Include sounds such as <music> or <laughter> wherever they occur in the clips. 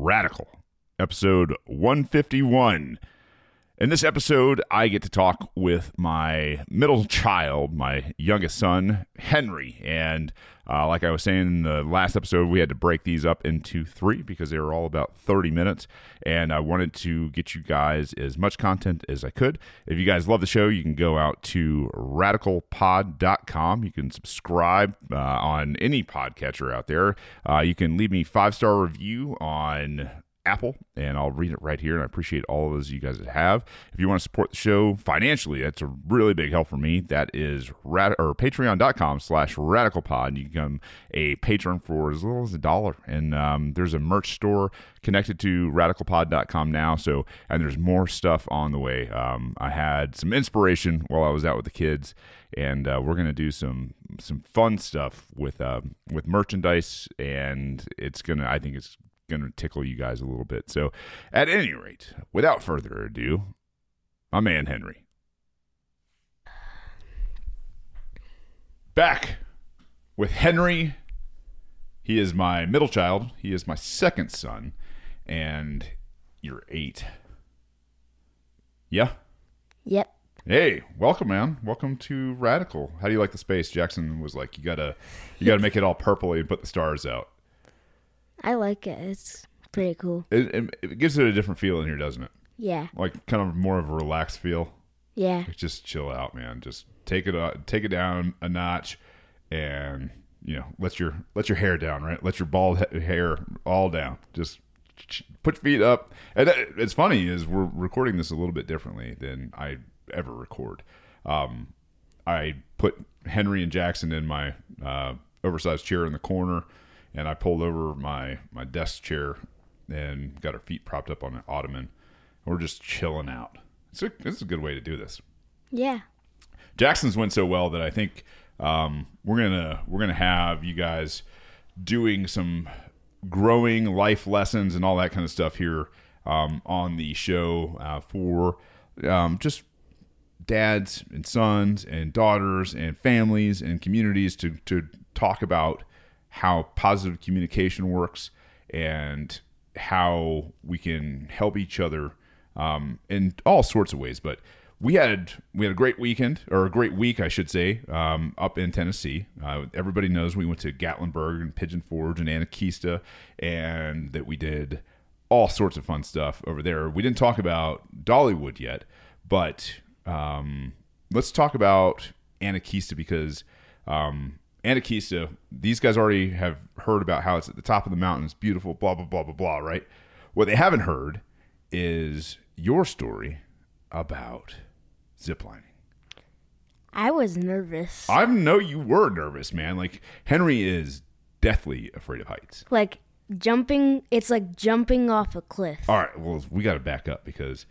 Radical, episode 151. In this episode, I get to talk with my middle child, my youngest son, Henry. And uh, like I was saying in the last episode, we had to break these up into three because they were all about 30 minutes. And I wanted to get you guys as much content as I could. If you guys love the show, you can go out to radicalpod.com. You can subscribe uh, on any podcatcher out there. Uh, you can leave me five star review on Apple, and I'll read it right here. And I appreciate all of those you guys that have. If you want to support the show financially, that's a really big help for me. That is rad- or patreon.com slash radicalpod. You can become a patron for as little as a dollar. And um, there's a merch store connected to radicalpod.com now. So, and there's more stuff on the way. Um, I had some inspiration while I was out with the kids, and uh, we're going to do some some fun stuff with uh, with merchandise, and it's gonna. I think it's going to tickle you guys a little bit. So, at any rate, without further ado, my man Henry. Back with Henry. He is my middle child. He is my second son. And you're eight. Yeah? Yep. Hey, welcome, man. Welcome to Radical. How do you like the space? Jackson was like, you gotta, you gotta make it all purpley and put the stars out. I like it. It's pretty cool. It, it, it gives it a different feel in here, doesn't it? Yeah. Like kind of more of a relaxed feel. Yeah. Like just chill out, man. Just take it uh, take it down a notch, and you know let your let your hair down, right? Let your bald he- hair all down. Just put your feet up. And it's funny is we're recording this a little bit differently than I ever record. Um, I put Henry and Jackson in my uh, oversized chair in the corner, and I pulled over my my desk chair and got our feet propped up on an ottoman. We're just chilling out. It's a, this is a good way to do this. Yeah. Jackson's went so well that I think um, we're gonna we're gonna have you guys doing some growing life lessons and all that kind of stuff here um, on the show uh, for um, just dads and sons and daughters and families and communities to to talk about how positive communication works and how we can help each other um, in all sorts of ways. But we had we had a great weekend or a great week, I should say, um, up in Tennessee. Uh, everybody knows we went to Gatlinburg and Pigeon Forge and Anakeesta, and that we did all sorts of fun stuff over there. We didn't talk about Dollywood yet, but um, let's talk about Anakeesta because um, Anakeesta, these guys already have heard about how it's at the top of the mountain, it's beautiful, blah blah blah blah blah, right? What they haven't heard is your story about ziplining. I was nervous. I know you were nervous, man. Like Henry is deathly afraid of heights. like jumping, it's like jumping off a cliff. All right, well, we got to back up because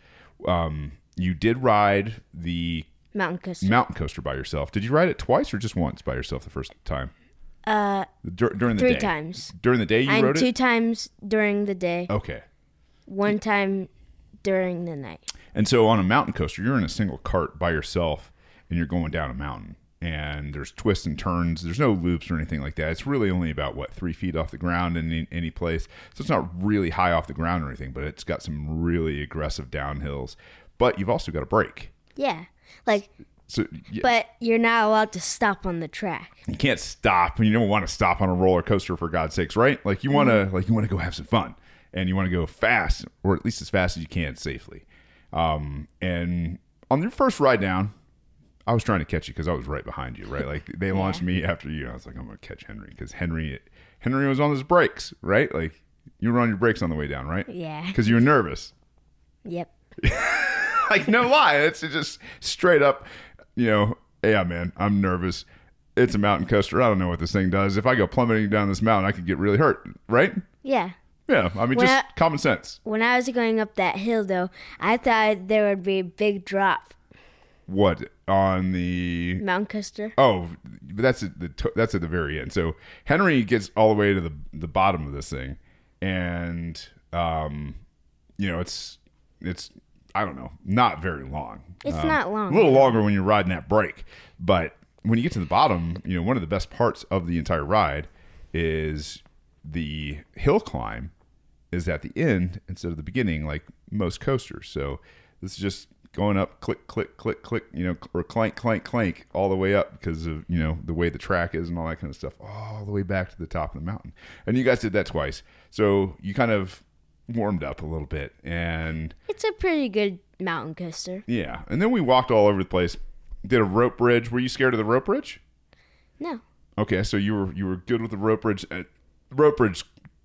um, you did ride the Mountain coaster. mountain coaster by yourself. Did you ride it twice or just once by yourself the first time? uh, Dur- during the three day. times. During the day you And rode two it. times during the day. Okay. One time during the night. And so on a mountain coaster, you're in a single cart by yourself and you're going down a mountain. And there's twists and turns. There's no loops or anything like that. It's really only about what three feet off the ground in any, any place. So it's not really high off the ground or anything, but it's got some really aggressive downhills. But you've also got a brake. Yeah. Like, So yeah, but you're not allowed to stop on the track. you can't stop. And you don't want to stop on a roller coaster for God's sakes, right? Like you want to like you want to go have some fun and you want to go fast or at least as fast as you can safely. Um, and on your first ride down, I was trying to catch you because I was right behind you, right? Like they <laughs> launched me after you. I was like, I'm gonna catch Henry because Henry Henry was on his brakes, right? Like you were on your brakes on the way down, right? Yeah. Because you were nervous. Yep. <laughs> <laughs> like no lie it's just straight up you know yeah man i'm nervous it's a mountain coaster i don't know what this thing does if i go plummeting down this mountain i could get really hurt right Yeah. yeah i mean When just I- common sense When I was going up that hill, though, I thought there would be a big drop. what on the Mountain coaster. oh but that's at the that's at the very end so henry gets all the way to the the bottom of this thing and um you know it's it's i don't know not very long It's Um, not long. a little longer when you're riding that brake but when you get to the bottom you know one of the best parts of the entire ride is the hill climb is at the end instead of the beginning, like most coasters. So this is just going up, click, click, click, click, you know, or clank, clank, clank, all the way up because of you know the way the track is and all that kind of stuff, all the way back to the top of the mountain. And you guys did that twice, so you kind of warmed up a little bit, and It's a pretty good mountain coaster. yeah, and then we walked all over the place. Did a rope bridge. Were you scared of the rope bridge? No. Okay, so you were you were good with the rope bridge. Uh, rope bridge,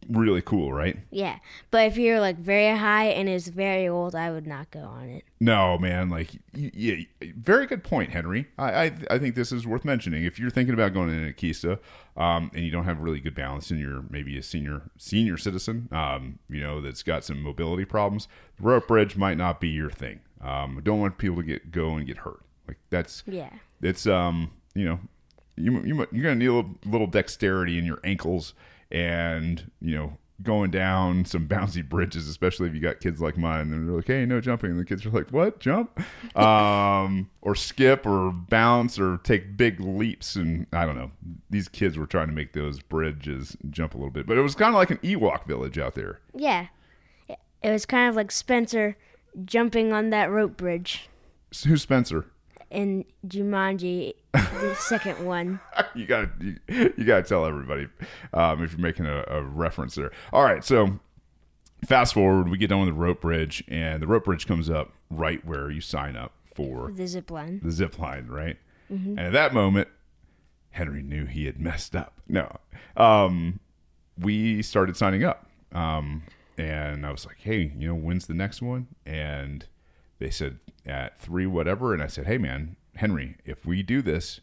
really cool, right? Yeah. But if you're like very high and is very old, I would not go on it. No, man. Like, yeah, very good point, Henry. I, I I think this is worth mentioning. If you're thinking about going in a Kista, um, and you don't have really good balance, and you're maybe a senior senior citizen, um, you know, that's got some mobility problems, the rope bridge might not be your thing. Um, don't want people to get go and get hurt. Like that's Yeah. it's um you know you you you're gonna need a little, little dexterity in your ankles and you know going down some <laughs> bouncy bridges especially if you got kids like mine and they're like hey no jumping. And the kids are like what? Jump? <laughs> Um or skip or bounce or take big leaps and i don't know. These kids were trying to make those bridges jump a little bit but it was kind of like an ewok village out there. Yeah. It was kind of like Spencer jumping on that rope bridge. Who's spencer in Jumanji, the <laughs> second one. you gotta you, you gotta tell everybody um, if you're making a, a reference there. All right, so fast forward, we get done with the rope bridge, and the rope bridge comes up right where you sign up for The zip line. the zip line, right? And at that moment, Henry knew he had messed up. No, um, we started signing up, um, and I was like, "Hey, you know, when's the next one?" And they said at three whatever, and I said, "Hey, man, Henry, if we do this,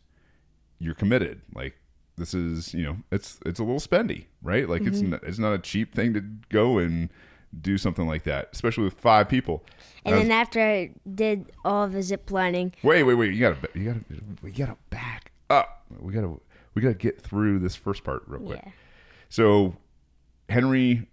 you're committed. Like this is, you know, it's it's a little spendy, right? Like it's mm-hmm. not, it's not a cheap thing to go and do something like that, especially with five people." And was- then after I did all the zip lining, Wait, wait, wait! You gotta, you gotta, we gotta back up. We gotta, we gotta get through this first part real quick. yeah. So, Henry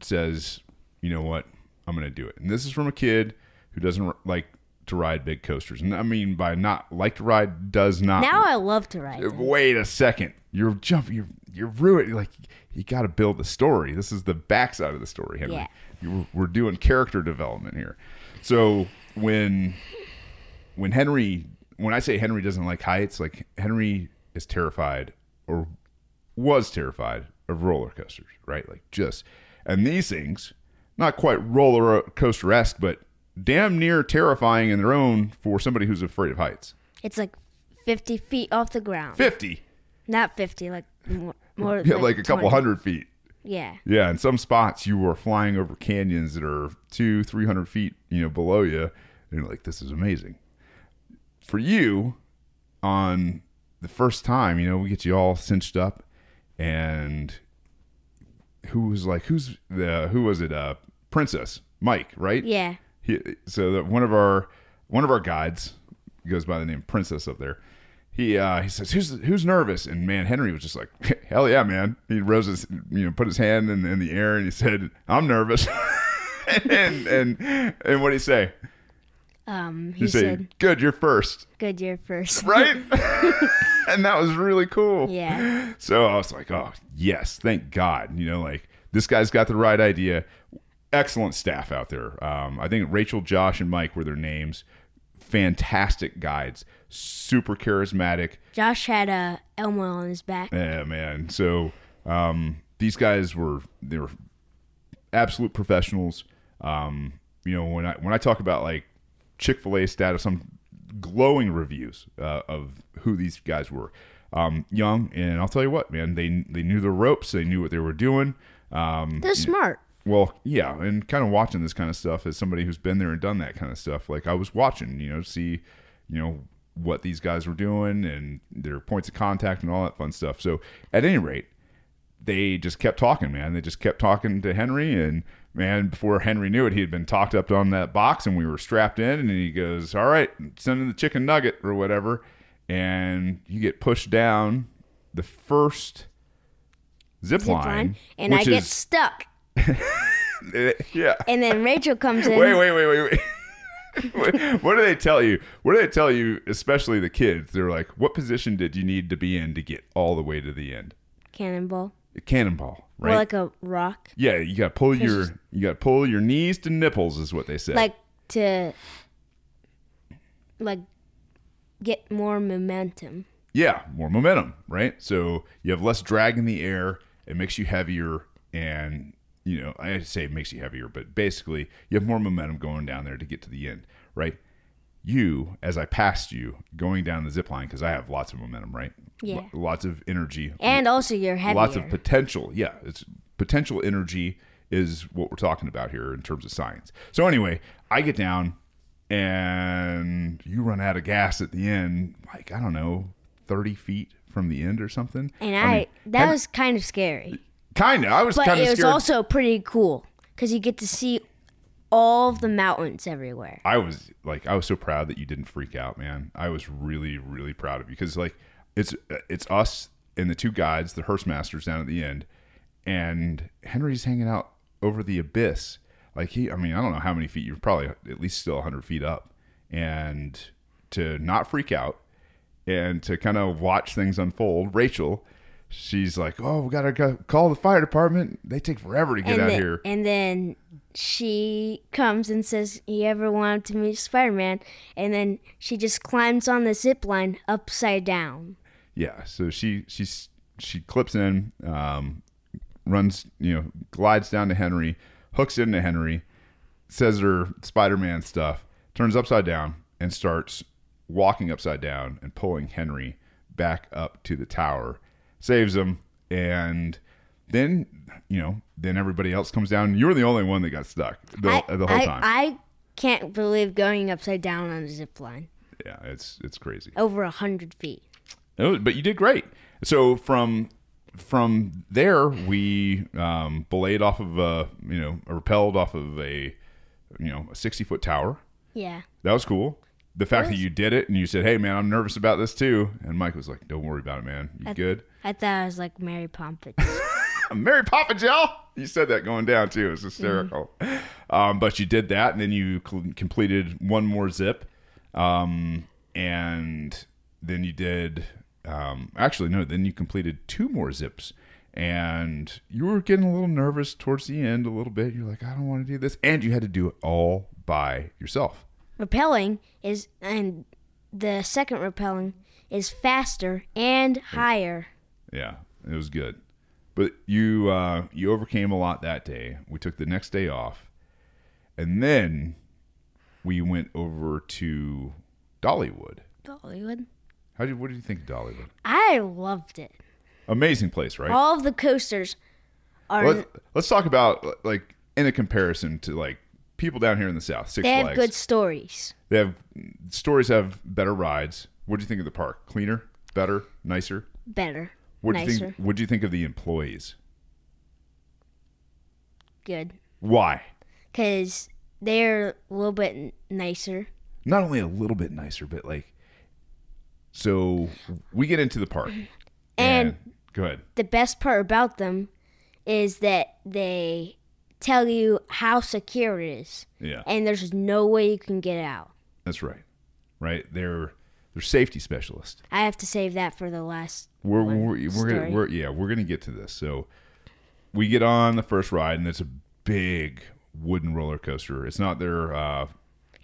says, "You know what? I'm gonna do it." And this is from a kid who doesn't like to ride big coasters. And I mean by not like to ride does not. Now I love to ride. them. Wait a second! You're jumping. You're you're ruining. Like you got to build the story. This is the backside of the story, Henry. Yeah. You, we're doing character development here. So when when Henry, when I say Henry doesn't like heights, like Henry is terrified or was terrified of roller coasters, right? Like just, and these things, not quite roller uh, coaster esque, but damn near terrifying in their own for somebody who's afraid of heights. It's like 50 feet off the ground. 50, Not 50, like more, more <laughs> yeah, like a couple hundred feet. Yeah. Yeah, in some spots you are flying over canyons that are two, three hundred feet, you know, below you, and you're like, "This is amazing." For you, on the first time, you know, we get you all cinched up, and who was like, "Who's the who was it?" Uh, Princess Mike, right? Yeah. He, so that one of our one of our guides goes by the name Princess up there. He uh, he says who's who's nervous and man Henry was just like <laughs> hell yeah man he rose his you know put his hand in, in the air and he said I'm nervous <laughs> and and and what did he say Um, he, he said, said, good you're first good you're first. right <laughs> and that was really cool Yeah. so I was like, oh, yes, thank God. You know, like this guy's got the right idea. Excellent staff out there. Um, I think Rachel, Josh, and Mike were their names. Fantastic guides. Super charismatic. Josh had a Elmo on his back. Yeah, man. So um, these guys were they were absolute professionals. Um, you know, when I when I talk about like Chick Fil A status, I'm glowing reviews uh, of who these guys were. Um, young, and I'll tell you what, man, they they knew the ropes. They knew what they were doing. Um, They're smart. Well, yeah, and kind of watching this kind of stuff as somebody who's been there and done that kind of stuff. Like I was watching, you know, see, you know, what these guys were doing and their points of contact and all that fun stuff. So at any rate, they just kept talking, man. They just kept talking to Henry and man, before Henry knew it, he had been talked up on that box and we were strapped in and he goes, All right, send in the chicken nugget or whatever. And you get pushed down the first zip, Zip line, line. And I get stuck. <laughs> yeah. And then Rachel comes in. Wait, wait, wait, wait, wait. What do they tell you? What do they tell you, especially the kids? They're like, what position did you need to be in to get all the way to the end? Cannonball. a cannonball, right? Or like a rock. yeah, you got to pull your you got to pull your knees to nipples is what they say. Like to like get more momentum. Yeah, more momentum, right? So you have less drag in the air. It makes you heavier, and you know I say it makes you heavier, but basically you have more momentum going down there to get to the end, right? You, as I passed you going down the zip line, because I have lots of momentum, right? Yeah. Lo- lots of energy, And also you're heavier. lots of potential. Yeah, it's potential energy is what we're talking about here in terms of science. So anyway, I get down and you run out of gas at the end, like I don't know, thirty feet from the end or something. and I, mean, that was kind of scary. Kinda. I was kind of But it was scared. also pretty cool because you get to see all of the mountains everywhere. I was like, I was so proud that you didn't freak out, man. I was really, really proud of you because like it's uh, it's us and the two guides, the Hearst Masters down at the end, and Henry's hanging out over the abyss. Like he, I mean, I don't know how many feet. You're probably at least still 100 feet up, and to not freak out and to kind of watch things unfold. Rachel, she's like, "Oh, we gotta go call the fire department. They take forever to get and out then, here." And then she comes and says, "You ever wanted to meet Spider Man?" And then she just climbs on the zip line upside down. Yeah, so she she's she clips in, um, runs, you know, glides down to Henry, hooks into Henry, says her Spider-Man stuff, turns upside down, and starts walking upside down and pulling Henry back up to the tower, saves him, and then you know, then everybody else comes down. You're the only one that got stuck the, I, the whole I, time. I can't believe going upside down on a zip line yeah, it's it's crazy. over a hundred feet. No, but you did great. So from from there, we um, belayed off of a you know repelled off of a you know a sixty foot tower. Yeah. That was cool. The fact that you did it and you said, "Hey, man, I'm nervous about this too," and Mike was like, "Don't worry about it, man. You good?" I thought I was like Mary Poppins. <laughs> <laughs> Mary Papa Gel. You said that going down too. It's hysterical. Um, but you did that, and then you cl- completed one more zip, um, and then you did. Um, actually, no. Then you completed two more zips, and you were getting a little nervous towards the end, a little bit. You're like, I don't want to do this, and you had to do it all by yourself. Repelling is, and the second repelling is faster and higher. Yeah, it was good. But you uh, you overcame a lot that day. We took the next day off, and then we went over to Dollywood. Dollywood. How did what did you think of Dollywood? I loved it. Amazing place, right? All of the coasters are. Let, let's talk about like in a comparison to like people down here in the south. Six they have good stories. They have stories have better rides. What do you think of the park? Cleaner, better, nicer. Better. What do you think? What do you think of the employees? Good. Why? Because they're a little bit nicer. not only a little bit nicer, but like, so we get into the park, And go ahead. the best part about them is that they tell you how secure it is. Yeah, And there's no way you can get out. that's right, right. They're they're safety specialists. I have to save that for the last. We're we're, we're gonna we're yeah we're gonna get to this. So we get on the first ride, and it's a big wooden roller coaster. It's not their uh,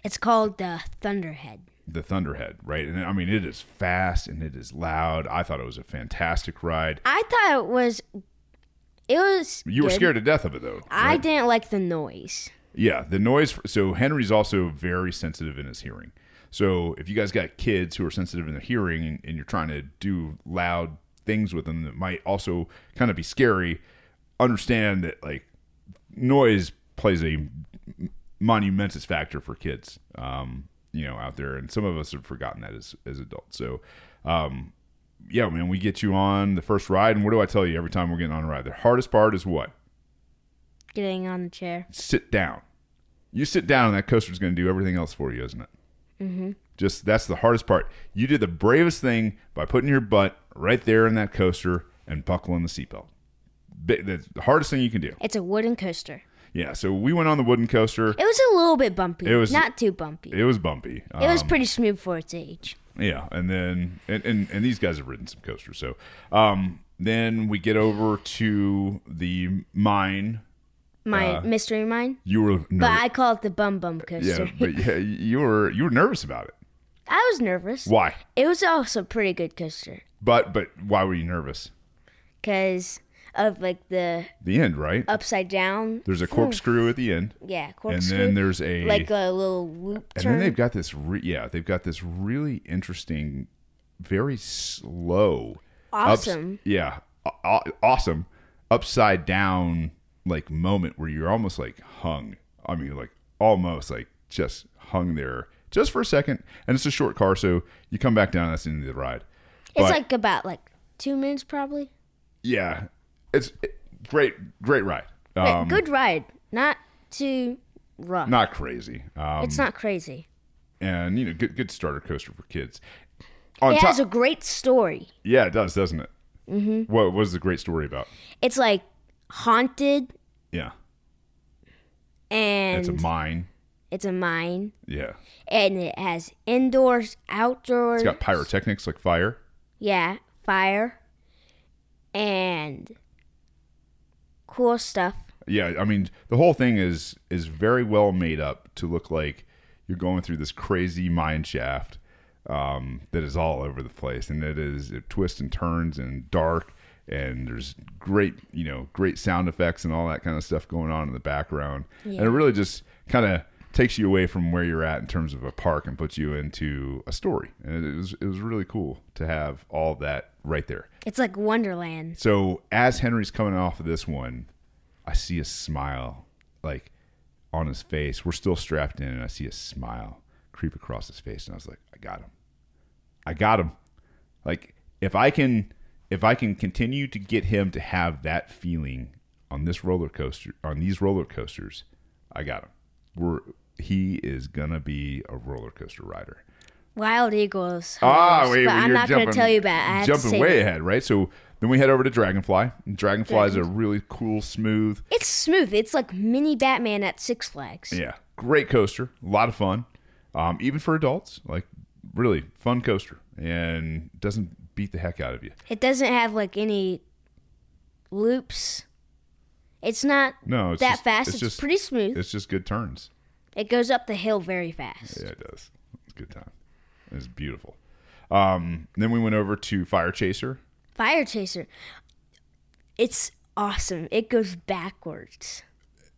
It's called the Thunderhead. the Thunderhead, right? And I mean, it is fast and it is loud. I thought it was a fantastic ride. I thought it was. It was. You were good. scared to death of it, though. I right? didn't like the noise. Yeah, the noise. So Henry's also very sensitive in his hearing. So if you guys got kids who are sensitive in their hearing and, and you're trying to do loud things with them that might also kind of be scary, understand that like noise plays a monumentous factor for kids. Um, you know, out there, and some of us have forgotten that as as adults. So, um, yeah, man, we get you on the first ride, and what do I tell you every time we're getting on a ride? The hardest part is what? Getting on the chair. sit down. You sit down, and that coaster's going to do everything else for you, isn't it? Mm-hmm. Just that's the hardest part. You did the bravest thing by putting your butt right there in that coaster and buckling the seatbelt. That's the hardest thing you can do. It's a wooden coaster. Yeah. So we went on the wooden coaster. It was a little bit bumpy. It was- not too bumpy. It, was bumpy. It was Um, pretty smooth for its age. Yeah, and then and, and and these guys have ridden some coasters. So um, then we get over to the mine. My Uh, mystery mine. You were But. I call it the bum bum coaster. yeah, but yeah, <laughs> you were you were nervous about it. I was nervous. Why? It was also a pretty good coaster But but why were you nervous? because of like the The end, right? upside down. There's a corkscrew at the end, Yeah, corkscrew. and then there's a like a little loop and turn. then they've got this. Re- yeah, they've got this really interesting, very slow, ups- awesome. yeah, aw- aw- awesome, upside down like moment where you're almost like hung. I mean, like almost like just hung there just for a second. And it's a short car, so you come back down. That's the end of the ride. it's But- like about like two minutes probably. yeah, it's it, great, great ride. Um, good ride, not too rough. not crazy. Um, it's not crazy. and you know, good good starter coaster for kids. On It top, has a great story. yeah, it does, doesn't it? Mm-hmm. What was the great story about? It's like haunted Yeah, and it's a mine. it's a mine Yeah, and it has indoors, outdoors. it's got pyrotechnics like fire. yeah, fire and cool stuff. Yeah, I mean, the whole thing is is very well made up to look like you're going through this crazy mine shaft um, that is all over the place, and it is it twists and turns and dark, and there's great you know great sound effects and all that kind of stuff going on in the background, and it really just kind of takes you away from where you're at in terms of a park and puts you into a story, and it was it was really cool to have all that right there. It's like Wonderland. So as Henry's coming off of this one, I see a smile like on his face. We're still strapped in, and I see a smile creep across his face, and I was like, I got him. I got him. Like if I can, if I can continue to get him to have that feeling on this roller coaster, on these roller coasters, I got him. We're he is gonna be a roller coaster rider. Wild Eagles. Ah, wait, but I'm not going to tell you about. it. I have to jumping way it. ahead, right? So then we head over to Dragonfly. Dragonfly is a really cool, smooth, It's smooth. It's like mini Batman at Six Flags. yeah, great coaster. A lot of fun, um, even for adults. Like really fun coaster, and doesn't beat the heck out of you. It doesn't have like any loops. It's not No, it's that just- fast. it's It's, just- pretty smooth. It's just good turns. It goes up the hill very fast. Yeah, it does. It's a good time. It's beautiful. Um, then we went over to Fire Chaser. Fire Chaser. It's awesome. It goes backwards.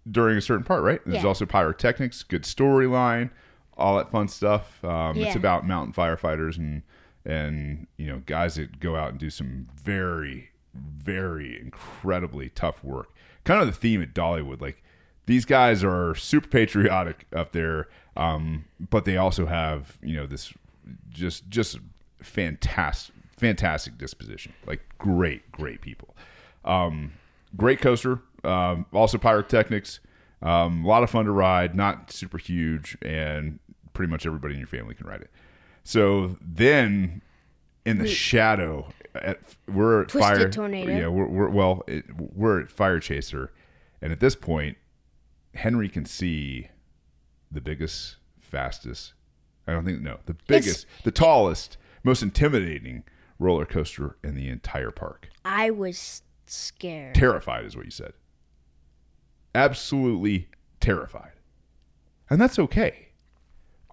during a certain part, right? There's Yeah. also pyrotechnics, good storyline, all that fun stuff. Um, It's about mountain firefighters and and you know guys that go out and do some very very incredibly tough work. Kind of the theme at Dollywood, like these guys are super patriotic up there, um, but they also have you know this just just fantastic fantastic disposition, like great great people. Um, great coaster. Um, also pyrotechnics. Um, a lot of fun to ride. Not super huge, and pretty much everybody in your family can ride it. So then, in the shadow, at, we're at Twisted fire. Tornado. Yeah, we're, we're well, it, we're at Fire Chaser, and at this point, Henry can see the biggest, fastest. I don't think no, the biggest, the tallest, most intimidating roller coaster in the entire park. I was scared. terrified is what you said. Absolutely terrified. And that's okay.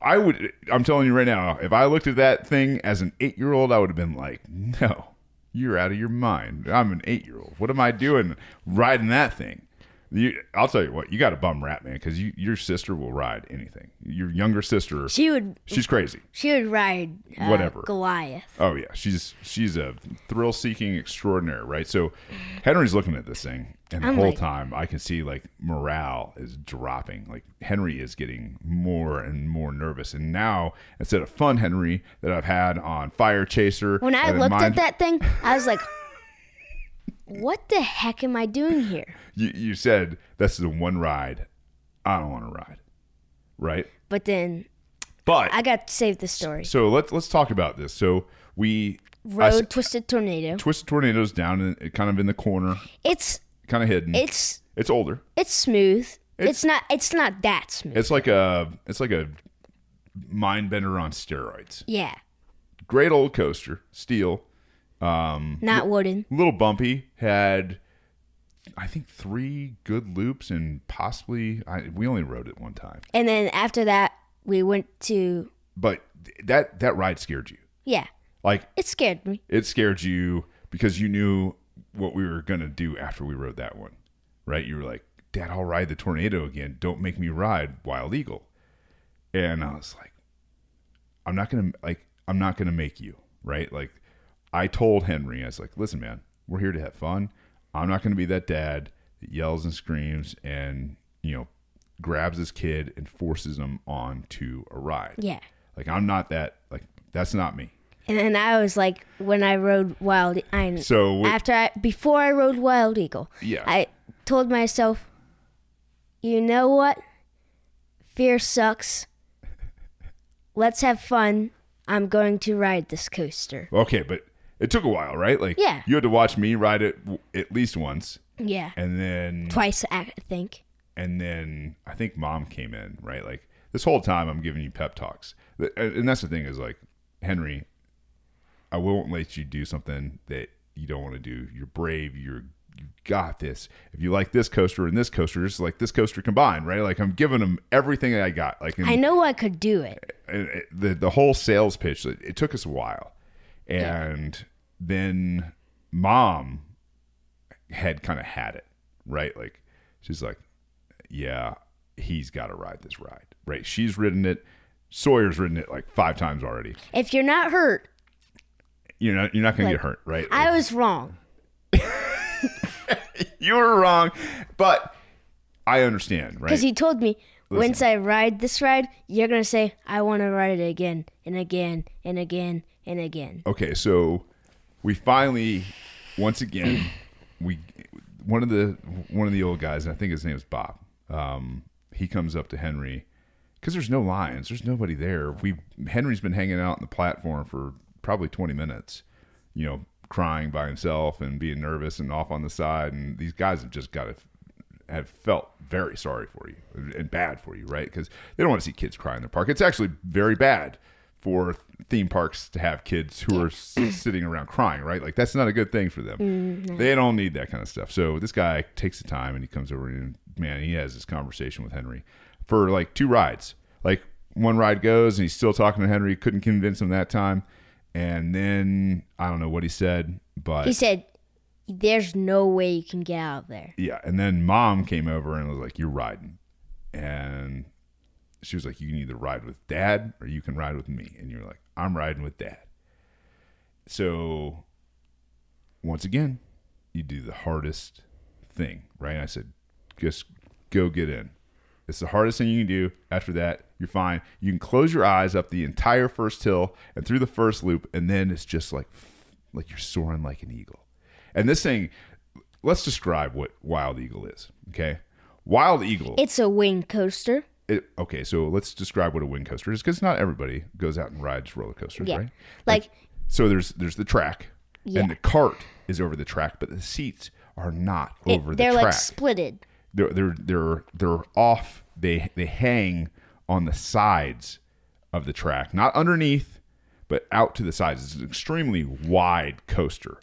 I would i'm telling you right now if i looked at that thing as an eight year old i would have been like no you're out of your mind. I'm an eight year old what am i doing riding that thing you, i'll tell you what you got a bum rap man because you, your sister will ride anything your younger sister She would. she's crazy She would ride uh, Whatever. Goliath. Oh yeah, she's she's a thrill seeking extraordinaire, right? So Henry's looking at this thing, and the I'm whole like- time I can see like morale is dropping. Like Henry is getting more and more nervous, and now instead of fun Henry that I've had on Fire Chaser, When I looked at that thing, I was like, "What the heck am I doing here?" <laughs> you, you said that's the one ride I don't want to ride, right? But then But I got to save the story. so let's let's talk about this. So we I Road s- Twisted Tornado. Twisted Tornadoes down in kind of in the corner, It's kind of hidden. it's it's older. it's smooth. It's- It's, not it's not that smooth. It's like a it's like a mind bender on steroids. yeah. Great old coaster, steel. Um, Not wooden. little bumpy. Had I think three good loops and possibly I, we only rode it one time, And then after that, we went to but that that ride scared you. yeah. Like It scared me. it scared you because you knew what we were gonna do after we rode that one, right? You were like, "Dad, I'll ride the tornado again. Don't make me ride Wild Eagle." And I was like, "I'm not gonna like. I'm not gonna make you, right?" Like, I told Henry, I was like, "Listen, man, we're here to have fun. I'm not gonna be that dad that yells and screams and you know grabs his kid and forces him onto a ride. Yeah. Like, I'm not that. Like, that's not me." And then I was like, when I rode Wild, I So after I before I rode Wild Eagle, Yeah. I told myself, you know what? Fear sucks. Let's have fun. I'm going to ride this coaster. Okay, but it took a while, right? Like, Yeah. you had to watch me ride it w- at least once, Yeah, and then twice I think. and then I think mom came in, right? Like this whole time, I'm giving you pep talks, Th- and and that's the thing is like Henry, I won't let you do something that you don't want to do. You're brave. You're you got this. If you like this coaster and this coaster, just like this coaster combined, right? Like I'm giving them everything that I got. Like in, I know I could do it. and it- the the whole sales pitch it, it took us a while and then mom had kind of had it right? Like she's like yeah he's got to ride this ride right? She's ridden it sawyer's ridden it like five times already. If you're not hurt, you're not you're not gonna Like, get hurt right? I was wrong. <laughs> you were wrong but i understand right? Because he told me, once I ride this ride, you're going to say, I want to ride it again and again and again and again. okay so we finally once again we one of the one of the old guys i think his name is bob um, he comes up to henry because there's no lines there's nobody there we henry's been hanging out on the platform for probably 20 minutes you know crying by himself and being nervous and off on the side and these guys have just got to have felt very sorry for you and bad for you, right? Because they don't want to see kids cry in their park. It's actually very bad for theme parks to have kids who are <clears throat> sitting around crying, right? Like that's not a good thing for them. Mm, they don't need that kind of stuff. So this guy takes the time and he comes over and man, he has this conversation with Henry for like two rides. Like one ride goes and he's still talking to Henry. Couldn't convince him that time. And then I don't know what he said, but He said, There's no way you can get out of there. yeah and then mom came over and was like you're riding and she was like you can either ride with dad or you can ride with me. And you're like i'm riding with dad. So once again you do the hardest thing right? I said just go get in. It's the hardest thing you can do. After that you're fine. You can close your eyes up the entire first hill and through the first loop and then it's just like like you're soaring like an eagle. And this thing let's describe what wild eagle is okay? Wild eagle It's a wing coaster. It, okay so let's describe what a wing coaster is because not everybody goes out and rides roller coasters Yeah. right Like, so there's there's the track Yeah. and the cart is over the track but the seats are not it- over the track. they're like splitted. they're they're they're they're off they they hang on the sides of the track not underneath but out to the sides it's an extremely wide coaster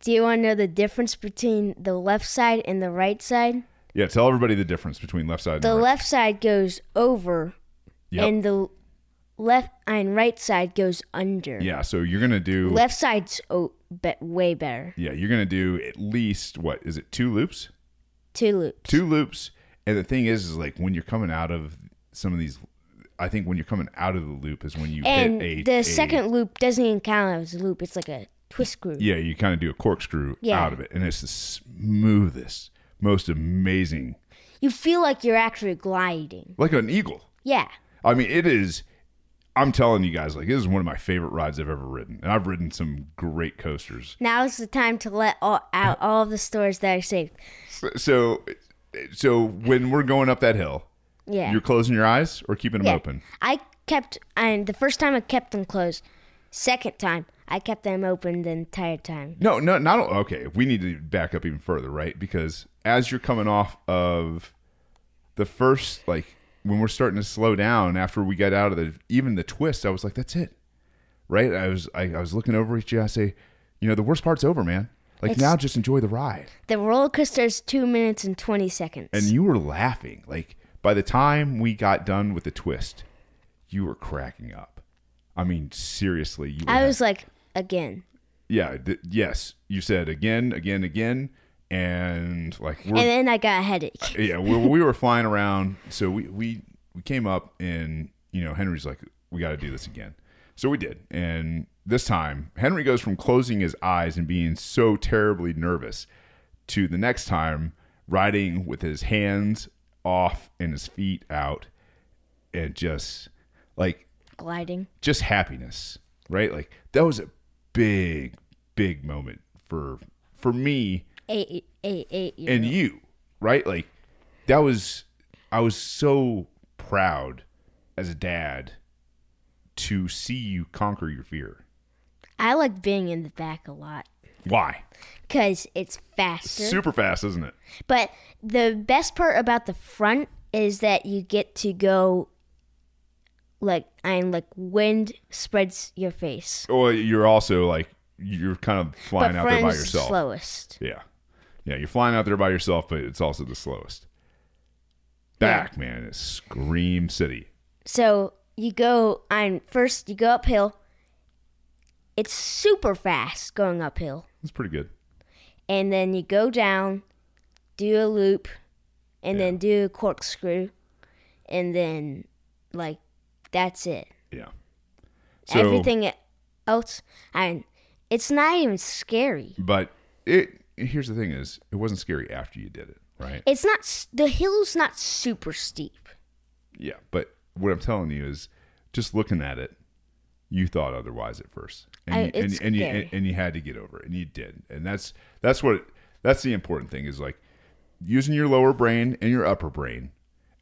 Do you want to know the difference between the left side and the right side? Yeah tell everybody the difference between left side and The right. left side goes over, Yep. and the left and right side goes under. yeah so you're gonna do Left side's oh, be- way better. yeah you're gonna do at least what is it two loops Two loops. two loops and the thing is is like when you're coming out of some of these i think when you're coming out of the loop is when you and hit a the a- second loop doesn't even count as a loop. It's like a twist screw. yeah you kind of do a corkscrew Yeah. out of it and it's the smoothest most amazing You feel like you're actually gliding. like an eagle Yeah. i mean it is i'm telling you guys like this is one of my favorite rides i've ever ridden and i've ridden some great coasters Now is the time to let all, out all the stores that I saved. so so, so when we're going up that hill Yeah. you're closing your eyes or keeping them yeah. open I kept, and the first time I kept them closed. Second time, I kept them open the entire time. No, no, not okay. We need to back up even further, right? Because as you're coming off of the first, like when we're starting to slow down after we got out of the even the twist, I was like, that's it, right? I was I, I was looking over at you. I say, you know the worst part's over, man. Like It's- now, just enjoy the ride. The roller coaster is two minutes and 20 seconds. And you were laughing. Like by the time we got done with the twist, you were cracking up. I mean, seriously, you. Were I was like, again. yeah, th- yes. You said again, again, again, and like And then I got a headache. Uh, yeah, we, we were flying around. So we, we we came up and you know Henry's like, we got to do this again. So we did, and this time Henry goes from closing his eyes and being so terribly nervous to the next time riding with his hands off and his feet out, and just like Gliding. just happiness, right? Like that was a big, big moment for for me Eight, eight, eight years. and you, right? Like that was I was so proud as a dad to see you conquer your fear. I like being in the back a lot Why? because it's faster. Super fast, isn't it? But the best part about the front is that you get to go like and like wind spreads your face. Well, you're also like you're kind of flying but out there by yourself. slowest. Yeah. Yeah, you're flying out there by yourself, but it's also the slowest. Back, man, is Scream City. So you go on first you go uphill. It's super fast going uphill. It's pretty good. And then you go down, do a loop, and then do a corkscrew, and then like that's it. Yeah. So, Everything else and it's not even scary. but it here's the thing is it wasn't scary after you did it, right? It's not the hill's not super steep. Yeah, but what I'm telling you is, just looking at it, you thought otherwise at first, and I- you, and, and you and, and you had to get over it, and you did, and that's that's what that's the important thing is like using your lower brain and your upper brain,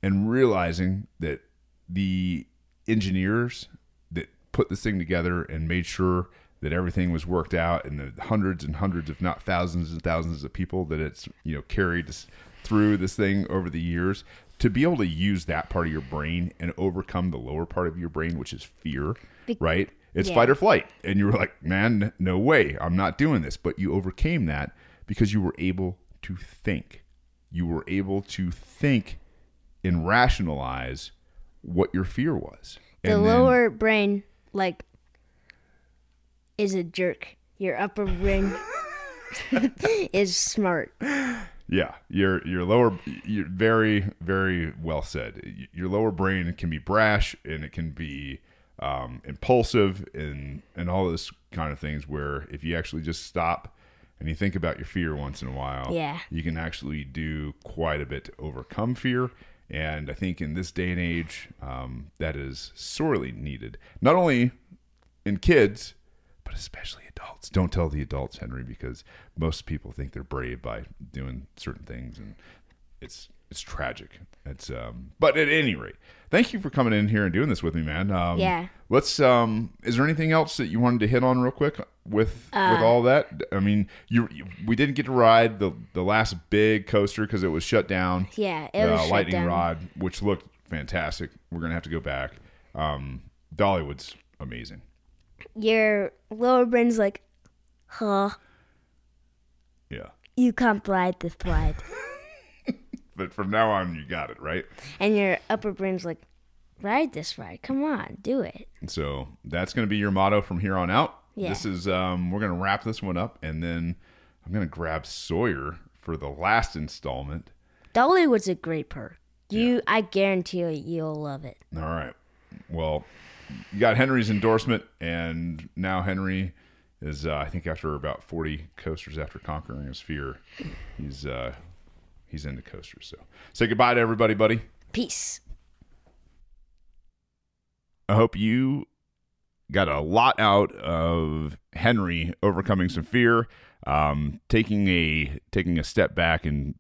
and realizing that the engineers that put this thing together and made sure that everything was worked out, and the hundreds and hundreds, if not thousands and thousands of people that it's you know carried through this thing over the years to be able to use that part of your brain and overcome the lower part of your brain, which is fear, Be- right? It's yeah. fight or flight. And you were like, man, no way, I'm not doing this. But you overcame that because you were able to think. You were able to think and rationalize what your fear was. The And then- lower brain like is a jerk. Your upper brain <laughs> <laughs> is smart. Yeah, your your lower, you're very very well said. Your lower brain can be brash and it can be um, impulsive and and all this kind of things. Where if you actually just stop and you think about your fear once in a while, Yeah. you can actually do quite a bit to overcome fear. And I think in this day and age, um, that is sorely needed. Not only in kids, but especially adults. Don't tell the adults, Henry, because most people think they're brave by doing certain things, and it's it's tragic. It's um, but at any rate, thank you for coming in here and doing this with me, man. Um, Yeah. Let's. Um, is there anything else that you wanted to hit on real quick with Uh, with all that? I mean, you, you we didn't get to ride the the last big coaster because it was shut down Yeah, it the was shut lightning down. rod, which looked fantastic. We're gonna have to go back. Um, Dollywood's amazing. Your lower brain's like, huh, Yeah, you can't ride this ride. <laughs> but from now on, you got it right. and your upper brain's like, ride this ride. Come on, do it. So that's gonna be your motto from here on out. Yeah. This is um, we're gonna wrap this one up, and then I'm gonna grab Sawyer for the last installment. Dollywood's a great perk. You, I guarantee you, you'll love it. All right. Well, you got Henry's endorsement, and now Henry is, uh, I think, after about 40 coasters after conquering his fear, he's uh, he's into coasters. So say goodbye to everybody, buddy. Peace. I hope you got a lot out of Henry overcoming some fear, um, taking a taking a step back and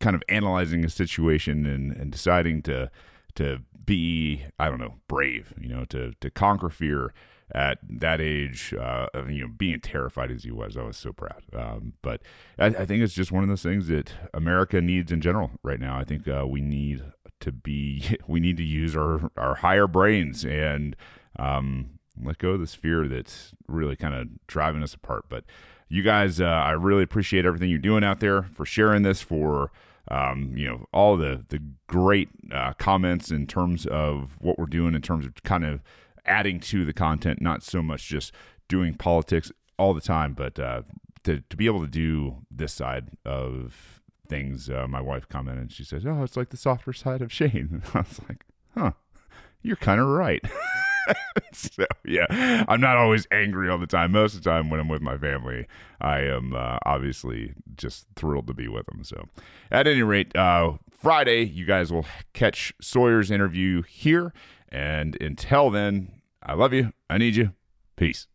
kind of analyzing a situation and, and deciding to to be I don't know brave, you know, to to conquer fear at that age, uh, of, you know, being terrified as he was, I was so proud. Um, but I, I think it's just one of those things that America needs in general right now. I think uh, we need to be, <laughs> we need to use our our higher brains and um, let go of this fear that's really kind of driving us apart. But you guys, uh, I really appreciate everything you're doing out there for sharing this, for um, you know all the the great uh, comments in terms of what we're doing in terms of kind of adding to the content, not so much just doing politics all the time, but uh, to to be able to do this side of things. Uh, my wife commented, and she says, "Oh, it's like the softer side of Shane." <laughs> I was like, "Huh, you're kind of right." <laughs> so yeah, I'm not always angry all the time. Most of the time, when I'm with my family, I am uh, obviously just thrilled to be with them. So, at any rate, uh, Friday, you guys will catch Sawyer's interview here. And until then, I love you. I need you. Peace.